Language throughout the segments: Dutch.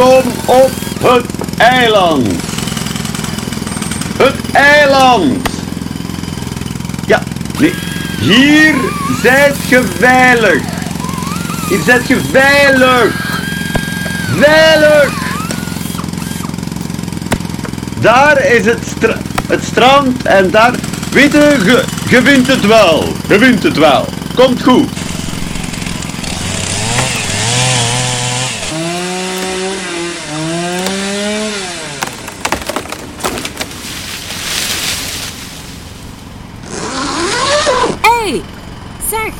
Welkom op het eiland. Het eiland. Ja, nee. Hier zijt je veilig. Hier zijt je veilig. Veilig. Daar is het, stra het strand en daar... Weet je, je, vindt het wel. Je vindt het wel. Komt goed. Hey, zeg,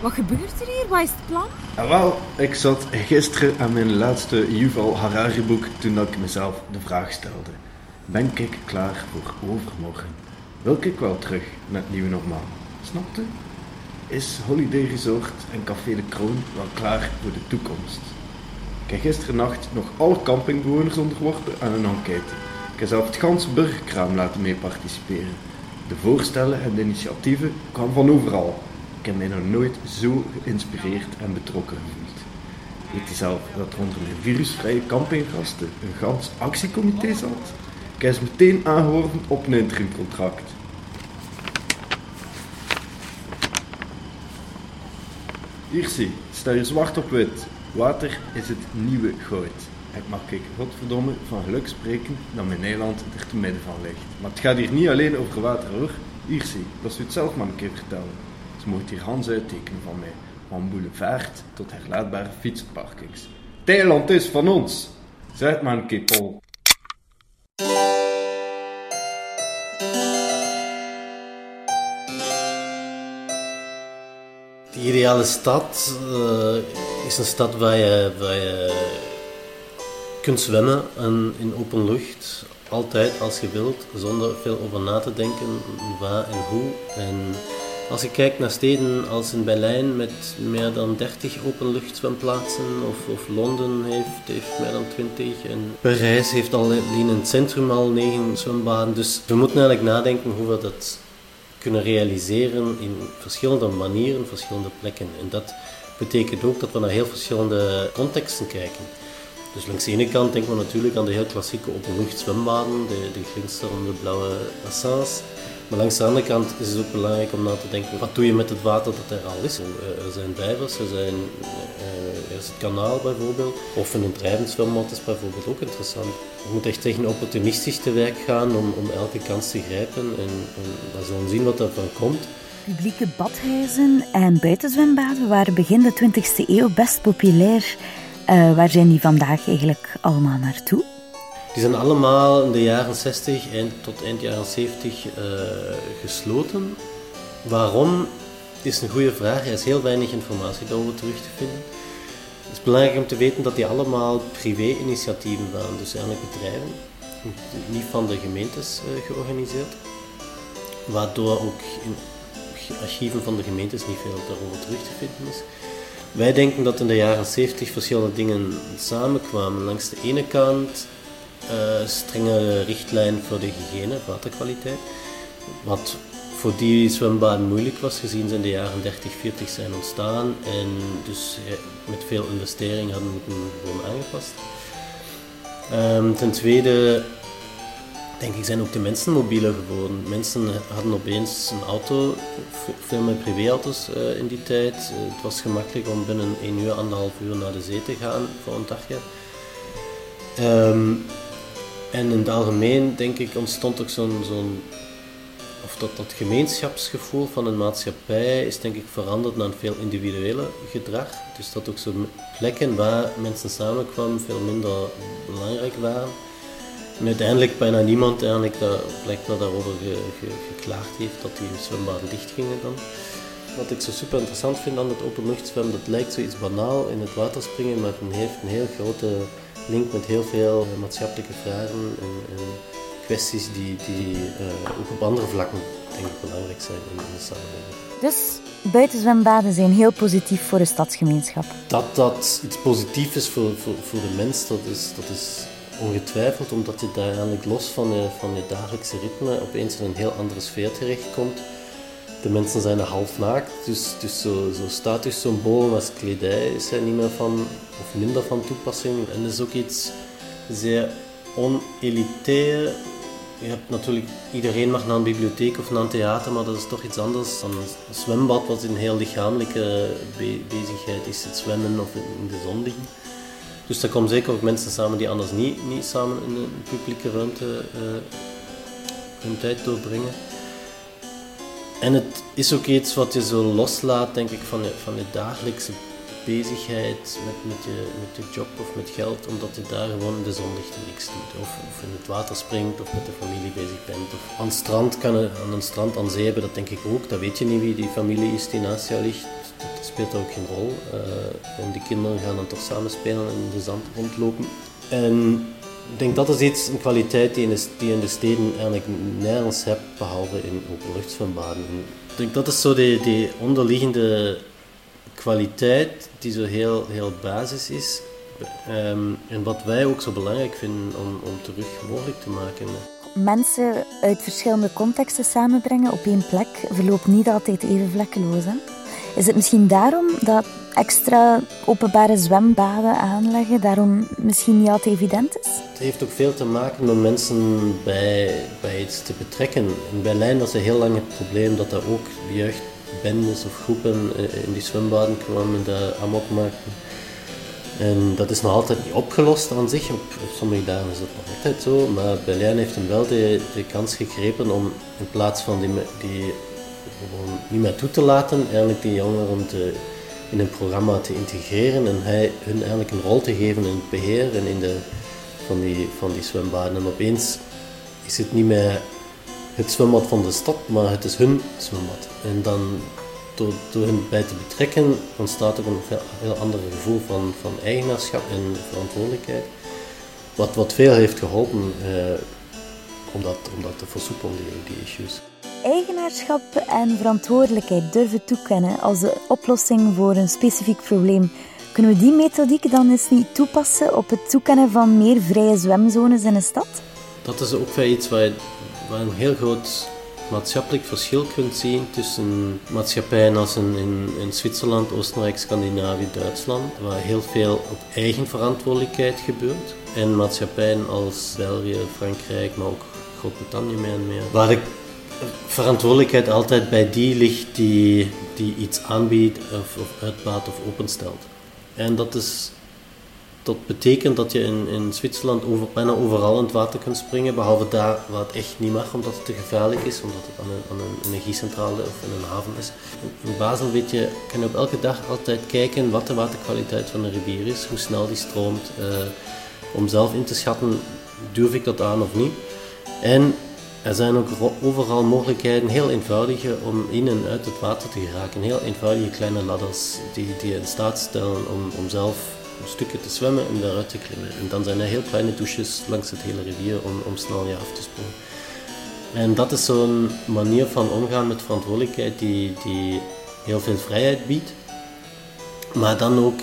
wat gebeurt er hier? Wat? Ah, wel, ik zat gisteren aan mijn laatste Yuval Harari boek toen ik mezelf de vraag stelde. Ben ik klaar voor overmorgen? Wil ik wel terug naar het nieuwe normaal? Snapte? Is Holiday Resort en Café de Kroon wel klaar voor de toekomst? Ik heb gisteren nacht nog alle campingbewoners onderworpen aan een enquête. Ik heb zelf het ganse burgerkraam laten mee participeren. De voorstellen en initiatieven kwamen van overal. Heb mij nog nooit zo geïnspireerd en betrokken gevoeld. Weet je zelf dat er onder mijn virusvrije campinggasten een gans actiecomité zat? Ik ze meteen aangeworven op een interimcontract. Hier hier zwart op wit. Water is het nieuwe goud. En mag ik godverdomme van geluk spreken dat mijn eiland er te midden van ligt. Maar het gaat hier niet alleen over water hoor. Hier dat ze het zelf maar een keer vertellen. Ze mocht hier Hans uittekenen van mij. Van boulevard tot herlaadbare fietsenparkings. Het eiland is van ons. Zeg maar een Paul. De ideale stad eh, is een stad waar je, kunt zwemmen en in open lucht, altijd als je wilt, zonder veel over na te denken waar en hoe. En als je kijkt naar steden als in Berlijn met meer dan 30 openluchtzwemplaatsen, of, of Londen heeft, heeft meer dan 20, en Parijs heeft al in het centrum al 9 zwembaden. Dus we moeten eigenlijk nadenken hoe we dat kunnen realiseren in verschillende manieren, verschillende plekken. En dat betekent ook dat we naar heel verschillende contexten kijken. Dus langs de ene kant denken we natuurlijk aan de heel klassieke openluchtzwembaden, de, de glinsterende blauwe bassins. Maar langs de andere kant is het ook belangrijk om na te denken, wat doe je met het water dat er al is? Er zijn vijvers, er, zijn, er is het kanaal bijvoorbeeld, of een drijvend zwembad is bijvoorbeeld ook interessant. Je moet echt tegen opportunistisch te werk gaan om, om elke kans te grijpen en, en we zullen zien wat ervan komt. Publieke badhuizen en buitenzwembaden waren begin de 20e eeuw best populair. Uh, waar zijn die vandaag eigenlijk allemaal naartoe? Die zijn allemaal in de jaren 60 en tot eind jaren 70 uh, gesloten. Waarom is een goede vraag. Er is heel weinig informatie daarover terug te vinden. Het is belangrijk om te weten dat die allemaal privé-initiatieven waren, dus eigenlijk bedrijven, niet van de gemeentes uh, georganiseerd. Waardoor ook in archieven van de gemeentes niet veel daarover terug te vinden is. Wij denken dat in de jaren 70 verschillende dingen samenkwamen. Langs de ene kant uh, strenge richtlijn voor de hygiëne, waterkwaliteit. Wat voor die zwembaden moeilijk was, gezien ze in de jaren 30, 40 zijn ontstaan en dus met veel investering hadden moeten gewoon aangepast. Um, ten tweede denk ik zijn ook de mensen mobieler geworden. Mensen hadden opeens een auto, veel meer privéauto's uh, in die tijd. Uh, het was gemakkelijk om binnen 1 uur, anderhalf uur naar de zee te gaan voor een dagje. Um, en in het algemeen, denk ik, ontstond ook zo'n, zo'n of dat, dat gemeenschapsgevoel van een maatschappij is denk ik veranderd naar een veel individuele gedrag. Dus dat ook zo plekken waar mensen samenkwamen veel minder belangrijk waren. En uiteindelijk bijna niemand eigenlijk dat, blijkt dat daarover ge, ge, geklaagd heeft dat die zwembaden dicht gingen dan. Wat ik zo super interessant vind aan het openluchtzwemmen, dat lijkt zoiets banaal in het water springen, maar het heeft een heel grote link met heel veel maatschappelijke vragen en, en kwesties die, die uh, ook op andere vlakken denk ik belangrijk zijn in, in de samenleving. Dus buitenzwembaden zijn heel positief voor de stadsgemeenschap? Dat dat iets positiefs is voor, voor, voor de mens, dat is, dat is ongetwijfeld, omdat je daar eigenlijk los van je, van je dagelijkse ritme opeens in een heel andere sfeer terechtkomt. de mensen zijn half naakt, dus, dus zo, zo statussymbolen als kledij zijn niet meer van, of minder van toepassing. En dat is ook iets zeer onelitair. Je hebt natuurlijk, iedereen mag naar een bibliotheek of naar een theater, maar dat is toch iets anders dan een zwembad, wat een heel lichamelijke bezigheid is, het zwemmen of in de zon liggen. Dus daar komen zeker ook mensen samen die anders niet, niet samen in een publieke ruimte uh, hun tijd doorbrengen. En het is ook iets wat je zo loslaat, denk ik, van je, van je dagelijkse bezigheid met, met, je, met je job of met geld, omdat je daar gewoon de zon ligt en niks doet. Of, of in het water springt of met de familie bezig bent. Of aan het strand kan aan een strand aan zee hebben, dat denk ik ook. Dat weet je niet wie die familie is die naast jou ligt. Dat speelt ook geen rol. En die kinderen gaan dan toch samen spelen en in de zand rondlopen. En ik denk dat is iets, een kwaliteit die in de, in de steden eigenlijk nergens hebt, behalve in openluchtzwembaden. Ik denk dat is zo die, die onderliggende kwaliteit die zo heel, heel basis is. Um, en wat wij ook zo belangrijk vinden om, om terug mogelijk te maken. Mensen uit verschillende contexten samenbrengen op één plek verloopt niet altijd even vlekkeloos. Hè? Is het misschien daarom dat extra openbare zwembaden aanleggen daarom misschien niet altijd evident is? Het heeft ook veel te maken met mensen bij, bij iets te betrekken. In Berlijn was er heel lang het probleem dat er ook jeugdbendes of groepen eh, in die zwembaden kwamen de amok maakten. En dat is nog altijd niet opgelost aan zich. Op, sommige dagen is dat nog altijd zo. Maar Berlijn heeft hem wel de, de kans gegrepen om in plaats van die, die gewoon niet meer toe te laten, eigenlijk die jongeren te, in een programma te integreren en hij, hun eigenlijk een rol te geven in het beheer en in de, van, die, van die zwembaden. En opeens is het niet meer het zwembad van de stad, maar het is hun zwembad. En dan door, door hen bij te betrekken ontstaat er een heel ander gevoel van, van eigenaarschap en verantwoordelijkheid. Wat, wat veel heeft geholpen eh, om, dat, om dat te versoepelen, die, die issues eigenaarschap en verantwoordelijkheid durven toekennen als de oplossing voor een specifiek probleem, kunnen we die methodiek dan eens niet toepassen op het toekennen van meer vrije zwemzones in een stad? Dat is ook wel iets waar je, een heel groot maatschappelijk verschil kunt zien tussen maatschappijen als in, in, Zwitserland, Oostenrijk, Scandinavië, Duitsland, waar heel veel op eigen verantwoordelijkheid gebeurt, en maatschappijen als België, Frankrijk, maar ook Groot-Brittannië meer meer, waar ik verantwoordelijkheid altijd bij die ligt die, die iets aanbiedt of, of uitbaat of openstelt. En dat, is, dat betekent dat je in, in Zwitserland over, bijna overal in het water kunt springen, behalve daar waar het echt niet mag, omdat het te gevaarlijk is, omdat het aan een, aan een energiecentrale of in een haven is. In Basel weet je, kan je op elke dag altijd kijken wat de waterkwaliteit van een rivier is, hoe snel die stroomt, uh, om zelf in te schatten, durf ik dat aan of niet. En er zijn ook overal mogelijkheden, heel eenvoudige, om in en uit het water te geraken. Heel eenvoudige kleine ladders die, die in staat stellen om, om zelf stukje te zwemmen en daaruit te klimmen. En dan zijn er heel kleine douches langs het hele rivier om, om snel je af te springen. En dat is zo'n manier van omgaan met verantwoordelijkheid die, die heel veel vrijheid biedt, maar dan ook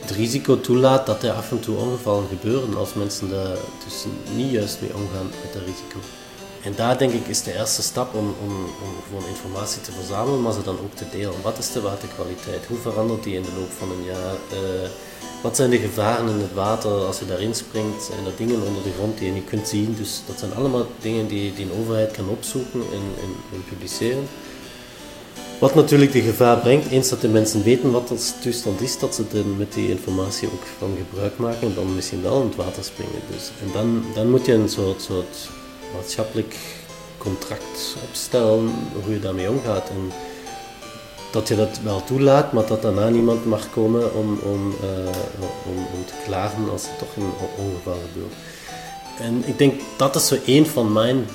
het risico toelaat dat er af en toe ongevallen gebeuren als mensen daar dus niet juist mee omgaan met dat risico. En daar denk ik is de eerste stap om, om, om gewoon informatie te verzamelen, maar ze dan ook te delen. Wat is de waterkwaliteit? Hoe verandert die in de loop van een jaar? Uh, wat zijn de gevaren in het water als je daarin springt? Zijn er dingen onder de grond die je niet kunt zien? Dus dat zijn allemaal dingen die, die een overheid kan opzoeken en, en, en publiceren. Wat natuurlijk de gevaar brengt, eens dat de mensen weten wat de toestand is, dat ze er met die informatie ook van gebruik maken en dan misschien wel in het water springen. Dus, en dan, dan moet je een soort, soort maatschappelijk contract opstellen hoe je daarmee omgaat. En dat je dat wel toelaat, maar dat daarna niemand mag komen om, om, om, om, te klagen als er toch een ongeval gebeurt. En ik denk dat is zo een van mijn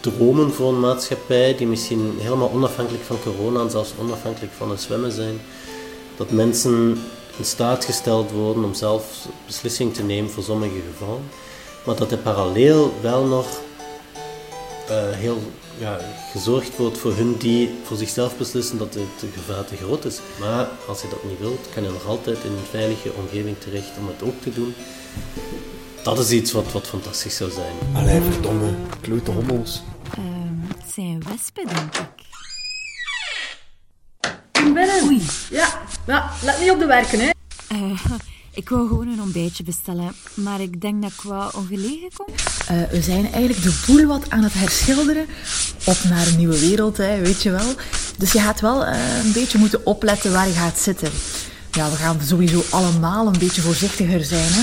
dromen voor een maatschappij die misschien helemaal onafhankelijk van corona en zelfs onafhankelijk van het zwemmen zijn. Dat mensen in staat gesteld worden om zelf beslissing te nemen voor sommige gevallen maar dat er parallel wel nog uh, heel ja, gezorgd wordt voor hun die voor zichzelf beslissen dat het gevaar te groot is. Maar als je dat niet wilt, kan je nog altijd in een veilige omgeving terecht om het ook te doen. Dat is iets wat, wat fantastisch zou zijn. Allee, verdomme, klote hommels. Uh, het zijn wespen, denk ik. binnen. Oei. Ja, ja, let niet op de werken, hè. Eh, ik wou gewoon een ontbijtje bestellen, maar ik denk dat ik wat ongelegen kom. Eh, we zijn eigenlijk de boel wat aan het herschilderen. Op naar een nieuwe wereld, hè, weet je wel. Dus je gaat wel eh, een beetje moeten opletten waar je gaat zitten. Ja, we gaan sowieso allemaal een beetje voorzichtiger zijn. Hè.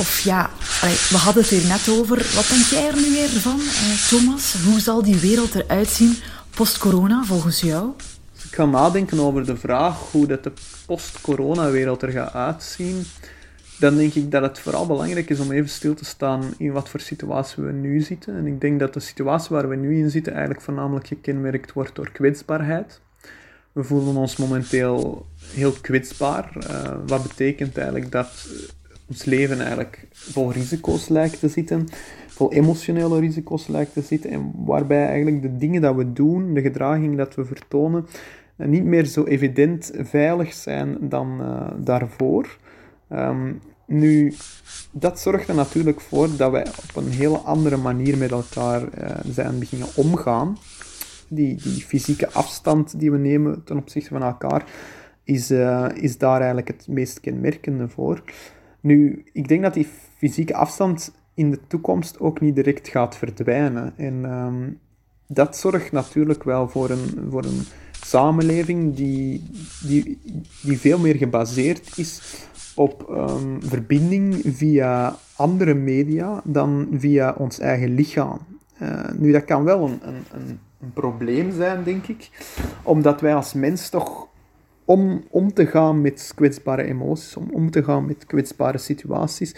Of ja, we hadden het hier net over. Wat denk jij er nu weer van, eh, Thomas? Hoe zal die wereld eruit zien post-corona volgens jou? Ik ga nadenken over de vraag hoe dat de post-corona-wereld er gaat uitzien, dan denk ik dat het vooral belangrijk is om even stil te staan in wat voor situatie we nu zitten. En ik denk dat de situatie waar we nu in zitten eigenlijk voornamelijk gekenmerkt wordt door kwetsbaarheid. We voelen ons momenteel heel kwetsbaar, uh, wat betekent eigenlijk dat ons leven eigenlijk vol risico's lijkt te zitten, vol emotionele risico's lijkt te zitten, en waarbij eigenlijk de dingen dat we doen, de gedraging dat we vertonen, niet meer zo evident veilig zijn dan uh, daarvoor. Um, nu, dat zorgt er natuurlijk voor dat wij op een hele andere manier met elkaar uh, zijn beginnen omgaan. Die, die fysieke afstand die we nemen ten opzichte van elkaar is, is daar eigenlijk het meest kenmerkende voor. Nu, ik denk dat die fysieke afstand in de toekomst ook niet direct gaat verdwijnen. En um, dat zorgt natuurlijk wel voor een, voor een samenleving die, die, die veel meer gebaseerd is op um, verbinding via andere media dan via ons eigen lichaam. Uh, nu, dat kan wel een, een, een probleem zijn, denk ik, omdat wij als mens toch om om te gaan met kwetsbare emoties, om om te gaan met kwetsbare situaties,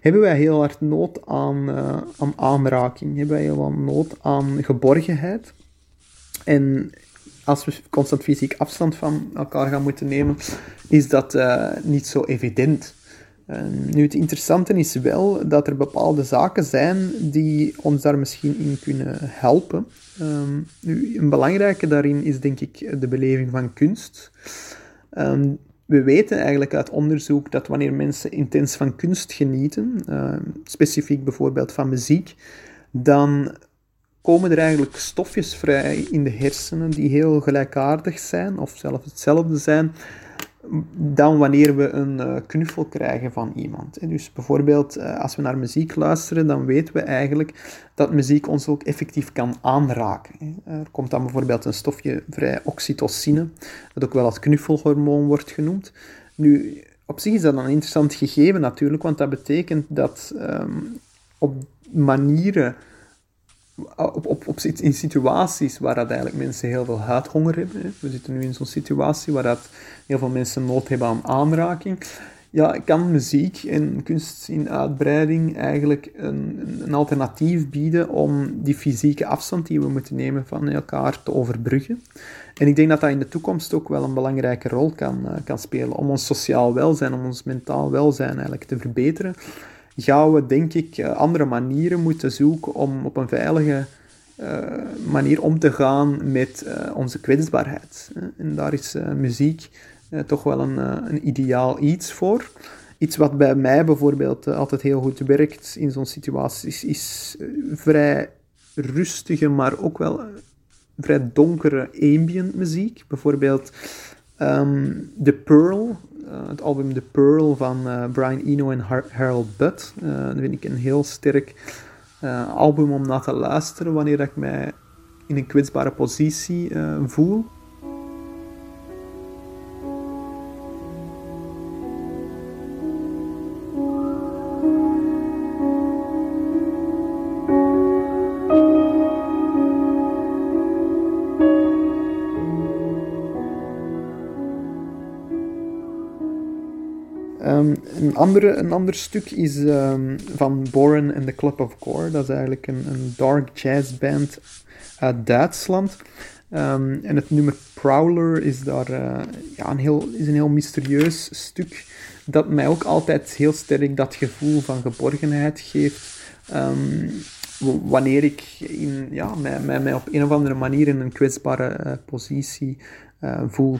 hebben wij heel hard nood aan, uh, aan aanraking, hebben wij heel wat nood aan geborgenheid. En als we constant fysiek afstand van elkaar gaan moeten nemen, is dat uh, niet zo evident. Nu, het interessante is wel dat er bepaalde zaken zijn die ons daar misschien in kunnen helpen. Um, nu, een belangrijke daarin is denk ik de beleving van kunst. Um, we weten eigenlijk uit onderzoek dat wanneer mensen intens van kunst genieten, uh, specifiek bijvoorbeeld van muziek, dan komen er eigenlijk stofjes vrij in de hersenen die heel gelijkaardig zijn, of zelfs hetzelfde zijn, dan wanneer we een uh, knuffel krijgen van iemand. Dus bijvoorbeeld, uh, als we naar muziek luisteren, dan weten we eigenlijk dat muziek ons ook effectief kan aanraken. Er komt dan bijvoorbeeld een stofje vrij, oxytocine, dat ook wel als knuffelhormoon wordt genoemd. Nu, op zich is dat een interessant gegeven natuurlijk, want dat betekent dat um, op manieren op, op, op, in situaties waar dat eigenlijk mensen heel veel huidhonger hebben. Hè. We zitten nu in zo'n situatie waar dat heel veel mensen nood hebben aan aanraking. Ja, kan muziek en kunst in uitbreiding eigenlijk een, een alternatief bieden om die fysieke afstand die we moeten nemen van elkaar te overbruggen. En ik denk dat dat in de toekomst ook wel een belangrijke rol kan, uh, kan spelen om ons sociaal welzijn, om ons mentaal welzijn eigenlijk te verbeteren gaan we denk ik eh, andere manieren moeten zoeken om op een veilige uh, manier om te gaan met uh, onze kwetsbaarheid. En daar is muziek toch wel een, een, ideaal iets voor. Iets wat bij mij bijvoorbeeld altijd heel goed werkt in zo'n situatie is, is vrij rustige, maar ook wel vrij donkere ambient muziek. Bijvoorbeeld um, The Pearl het album The Pearl van uh, Brian Eno en Har Harold Budd. Uh, dat vind ik een heel sterk album om naar te luisteren wanneer ik mij in een kwetsbare positie voel. Andere, een ander stuk is um, van Boren and the Club of Gore. Dat is eigenlijk een, een dark jazz band uit Duitsland. Um, en het nummer Prowler is daar uh, ja, een, heel, is een heel mysterieus stuk dat mij ook altijd heel sterk dat gevoel van geborgenheid geeft. wanneer ik in, ja, mij, mij, op een of andere manier in een kwetsbare uh, positie uh, voel.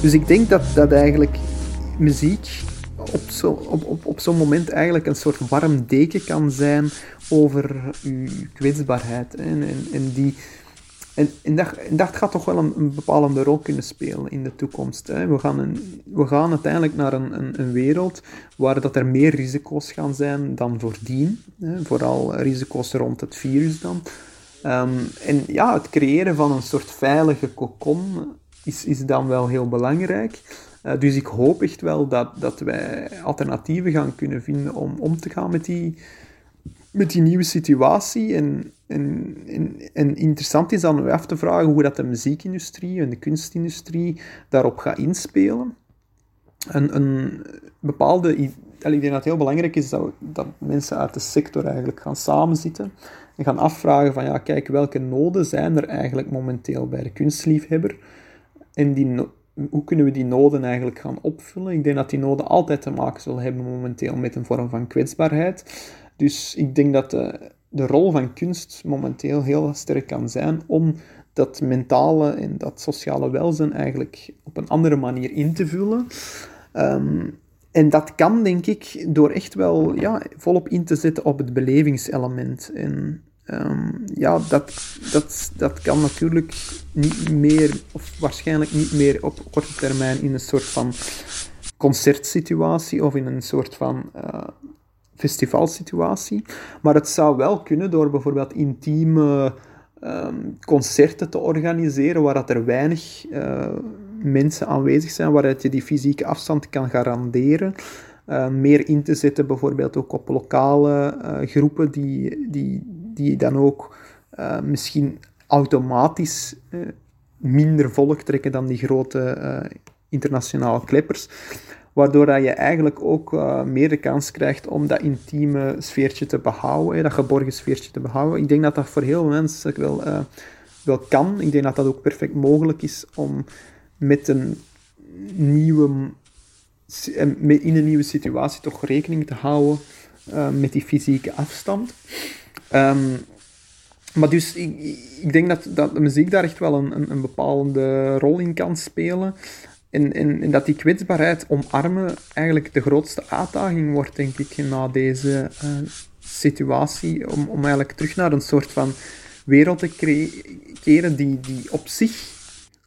Dus ik denk dat, dat eigenlijk muziek op, zo, op, op, op zo'n moment eigenlijk een soort warm deken kan zijn over uw kwetsbaarheid. En, en, die, en, en, dat, gaat toch wel een, een, bepalende rol kunnen spelen in de toekomst. Hè. We, gaan een, we gaan uiteindelijk naar een, een, een, wereld waar dat er meer risico's gaan zijn dan voordien. Hè. Vooral risico's rond het virus dan. Um, en ja, het creëren van een soort veilige kokon is, is dan wel heel belangrijk. Uh, dus ik hoop echt wel dat, dat wij alternatieven gaan kunnen vinden om om te gaan met die, met die nieuwe situatie. En, en, en, en interessant is dan af te vragen hoe dat de muziekindustrie en de kunstindustrie daarop gaat inspelen. Een, een bepaalde... Ik denk dat het heel belangrijk is dat, dat mensen uit de sector eigenlijk gaan samenzitten en gaan afvragen van, ja, kijk, welke noden zijn er eigenlijk momenteel bij de kunstliefhebber? En die hoe kunnen we die noden eigenlijk gaan opvullen? Ik denk dat die noden altijd te maken zullen hebben momenteel met een vorm van kwetsbaarheid. Dus ik denk dat de, de rol van kunst momenteel heel sterk kan zijn om dat mentale en dat sociale welzijn eigenlijk op een andere manier in te vullen. Ehm, en dat kan, denk ik, door echt wel ja, volop in te zetten op het belevingselement. En um, ja, dat, dat, dat kan natuurlijk niet meer, of waarschijnlijk niet meer op korte termijn in een soort van concertsituatie of in een soort van uh, festivalsituatie. Maar het zou wel kunnen door bijvoorbeeld intieme um, concerten te organiseren waar dat er weinig uh, mensen aanwezig zijn, waaruit je die fysieke afstand kan garanderen. Uh, meer in te zetten, bijvoorbeeld ook op lokale groepen die, die, die dan ook uh, misschien automatisch minder volk trekken dan die grote internationale kleppers. Waardoor dat je eigenlijk ook meer de kans krijgt om dat intieme sfeertje te behouden, dat geborgen sfeertje te behouden. Ik denk dat dat voor heel veel mensen wel, kan. Ik denk dat dat ook perfect mogelijk is om met een nieuwe, in een nieuwe situatie toch rekening te houden met die fysieke afstand. Um, maar dus ik, ik denk dat, dat de muziek daar echt wel een, een, een bepalende rol in kan spelen. En, dat die kwetsbaarheid omarmen eigenlijk de grootste uitdaging wordt, denk ik, na deze uh, situatie. Om, om eigenlijk terug naar een soort van wereld te keren die, die op zich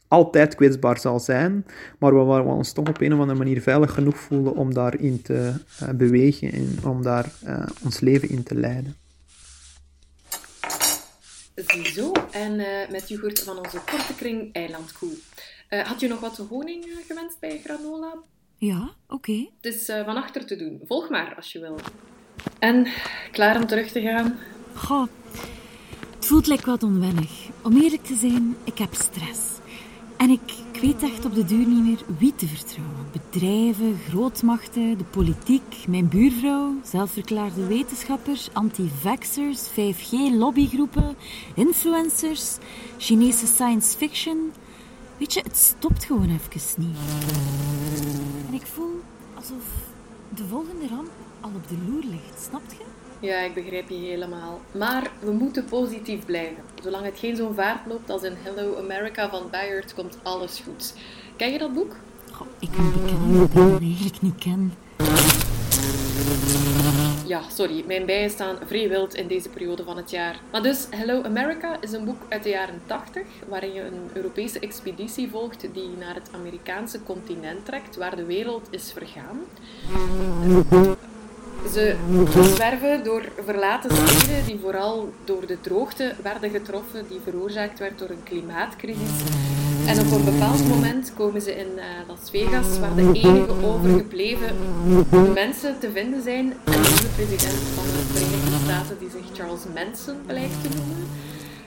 altijd kwetsbaar zal zijn, maar waar we ons toch op een of andere manier veilig genoeg voelen om daarin te uh, bewegen en om daar uh, ons leven in te leiden. Ziezo, en met yoghurt van onze korte kring eilandkoe. Uh, had je nog wat honing uh, gewenst bij granola? Ja, oké. Okay. Het is uh, van achter te doen. Volg maar als je wil. En klaar om terug te gaan? Goh, het voelt lekker wat onwennig. Om eerlijk te zijn, ik heb stress. En ik weet echt op de duur niet meer wie te vertrouwen. Bedrijven, grootmachten, de politiek, mijn buurvrouw, zelfverklaarde wetenschappers, anti-vaxxers, 5G-lobbygroepen, influencers, Chinese science fiction... Weet je, het stopt gewoon even niet. En ik voel alsof de volgende ramp al op de loer ligt, snap je? Ja, ik begrijp je helemaal. Maar we moeten positief blijven. Zolang het geen zo'n vaart loopt als in Hello America van Bayard, komt alles goed. Ken je dat boek? Goh, ik ik het eigenlijk niet ken. Ja, sorry, mijn bijen staan vrij wild in deze periode van het jaar. Maar dus, Hello America is een boek uit de jaren 80, waarin je een Europese expeditie volgt die naar het Amerikaanse continent trekt, waar de wereld is vergaan. Ze zwerven door verlaten steden die vooral door de droogte werden getroffen, die veroorzaakt werd door een klimaatcrisis. En op een bepaald moment komen ze in uh, Las Vegas, waar de enige overgebleven mensen te vinden zijn. En de president van de Verenigde Staten, die zich Charles Manson blijkt te noemen.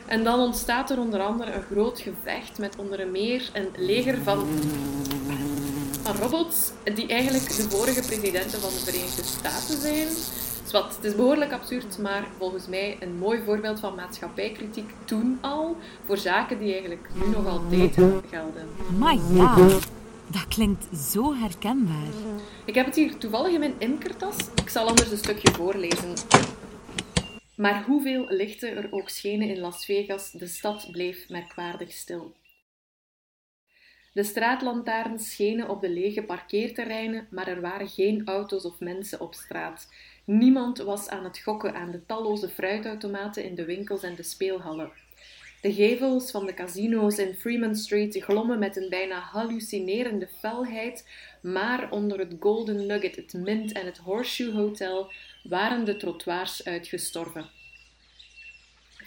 En dan ontstaat er onder andere een groot gevecht met onder meer een leger van, van robots, die eigenlijk de vorige presidenten van de Verenigde Staten zijn. Zwat, het is behoorlijk absurd, maar volgens mij een mooi voorbeeld van maatschappijkritiek toen al, voor zaken die eigenlijk nu nog altijd gelden. Maar ja, dat klinkt zo herkenbaar. Ik heb het hier toevallig in mijn imkertas. Ik zal anders een stukje voorlezen. Maar hoeveel lichten er ook schenen in Las Vegas, de stad bleef merkwaardig stil. De straatlantaarns schenen op de lege parkeerterreinen, maar er waren geen auto's of mensen op straat. Niemand was aan het gokken aan de talloze fruitautomaten in de winkels en de speelhallen. De gevels van de casino's in Freeman Street glommen met een bijna hallucinerende felheid, maar onder het Golden Nugget, het Mint en het Horseshoe Hotel waren de trottoirs uitgestorven.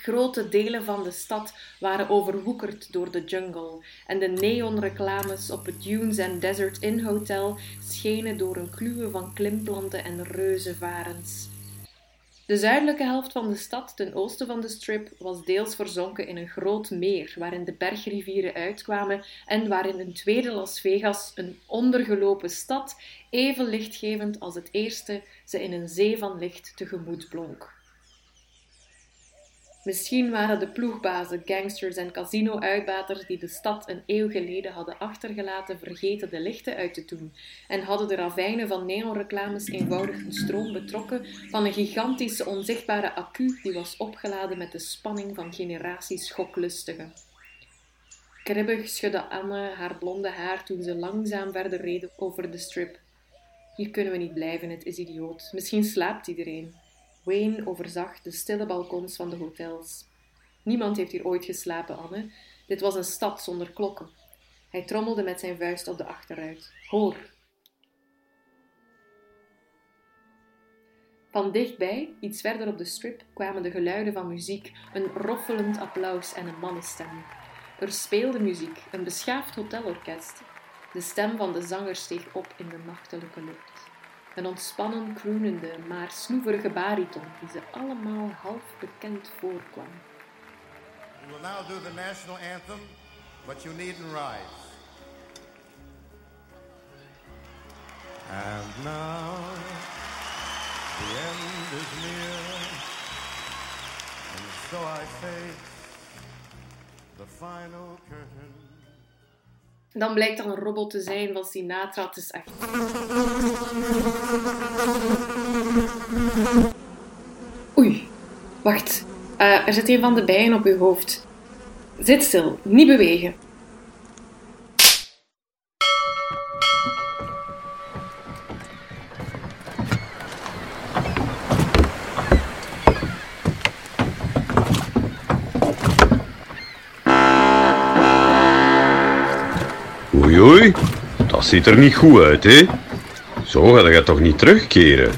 Grote delen van de stad waren overwoekerd door de jungle en de neonreclames op het Dunes and Desert Inn Hotel schenen door een kluwe van klimplanten en reuzenvarens. De zuidelijke helft van de stad ten oosten van de strip was deels verzonken in een groot meer waarin de bergrivieren uitkwamen en waarin een tweede Las Vegas, een ondergelopen stad, even lichtgevend als het eerste, ze in een zee van licht tegemoet blonk. Misschien waren de ploegbazen, gangsters en casino-uitbaters die de stad een eeuw geleden hadden achtergelaten vergeten de lichten uit te doen en hadden de ravijnen van neonreclames eenvoudig een stroom betrokken van een gigantische onzichtbare accu die was opgeladen met de spanning van generaties schoklustigen. Kribbig schudde Anne haar blonde haar toen ze langzaam verder reden over de strip. Hier kunnen we niet blijven, het is idioot. Misschien slaapt iedereen. Wayne overzag de stille balkons van de hotels. Niemand heeft hier ooit geslapen, Anne. Dit was een stad zonder klokken. Hij trommelde met zijn vuist op de achteruit. Hoor! Van dichtbij, iets verder op de strip, kwamen de geluiden van muziek, een roffelend applaus en een mannenstem. Er speelde muziek, een beschaafd hotelorkest. De stem van de zanger steeg op in de nachtelijke lucht. Een ontspannen, kroenende, maar snoeverige bariton die ze allemaal half bekend voorkwam. We will now do the national anthem, but you needn't rise. And now the end is near, and so I face the final curtain. Dan blijkt dat een robot te zijn van Sinatra. Het is echt... Oei, wacht. Uh, er zit een van de bijen op uw hoofd. Zit stil, niet bewegen. Ziet er niet goed uit, hè? Zo ga je toch niet terugkeren?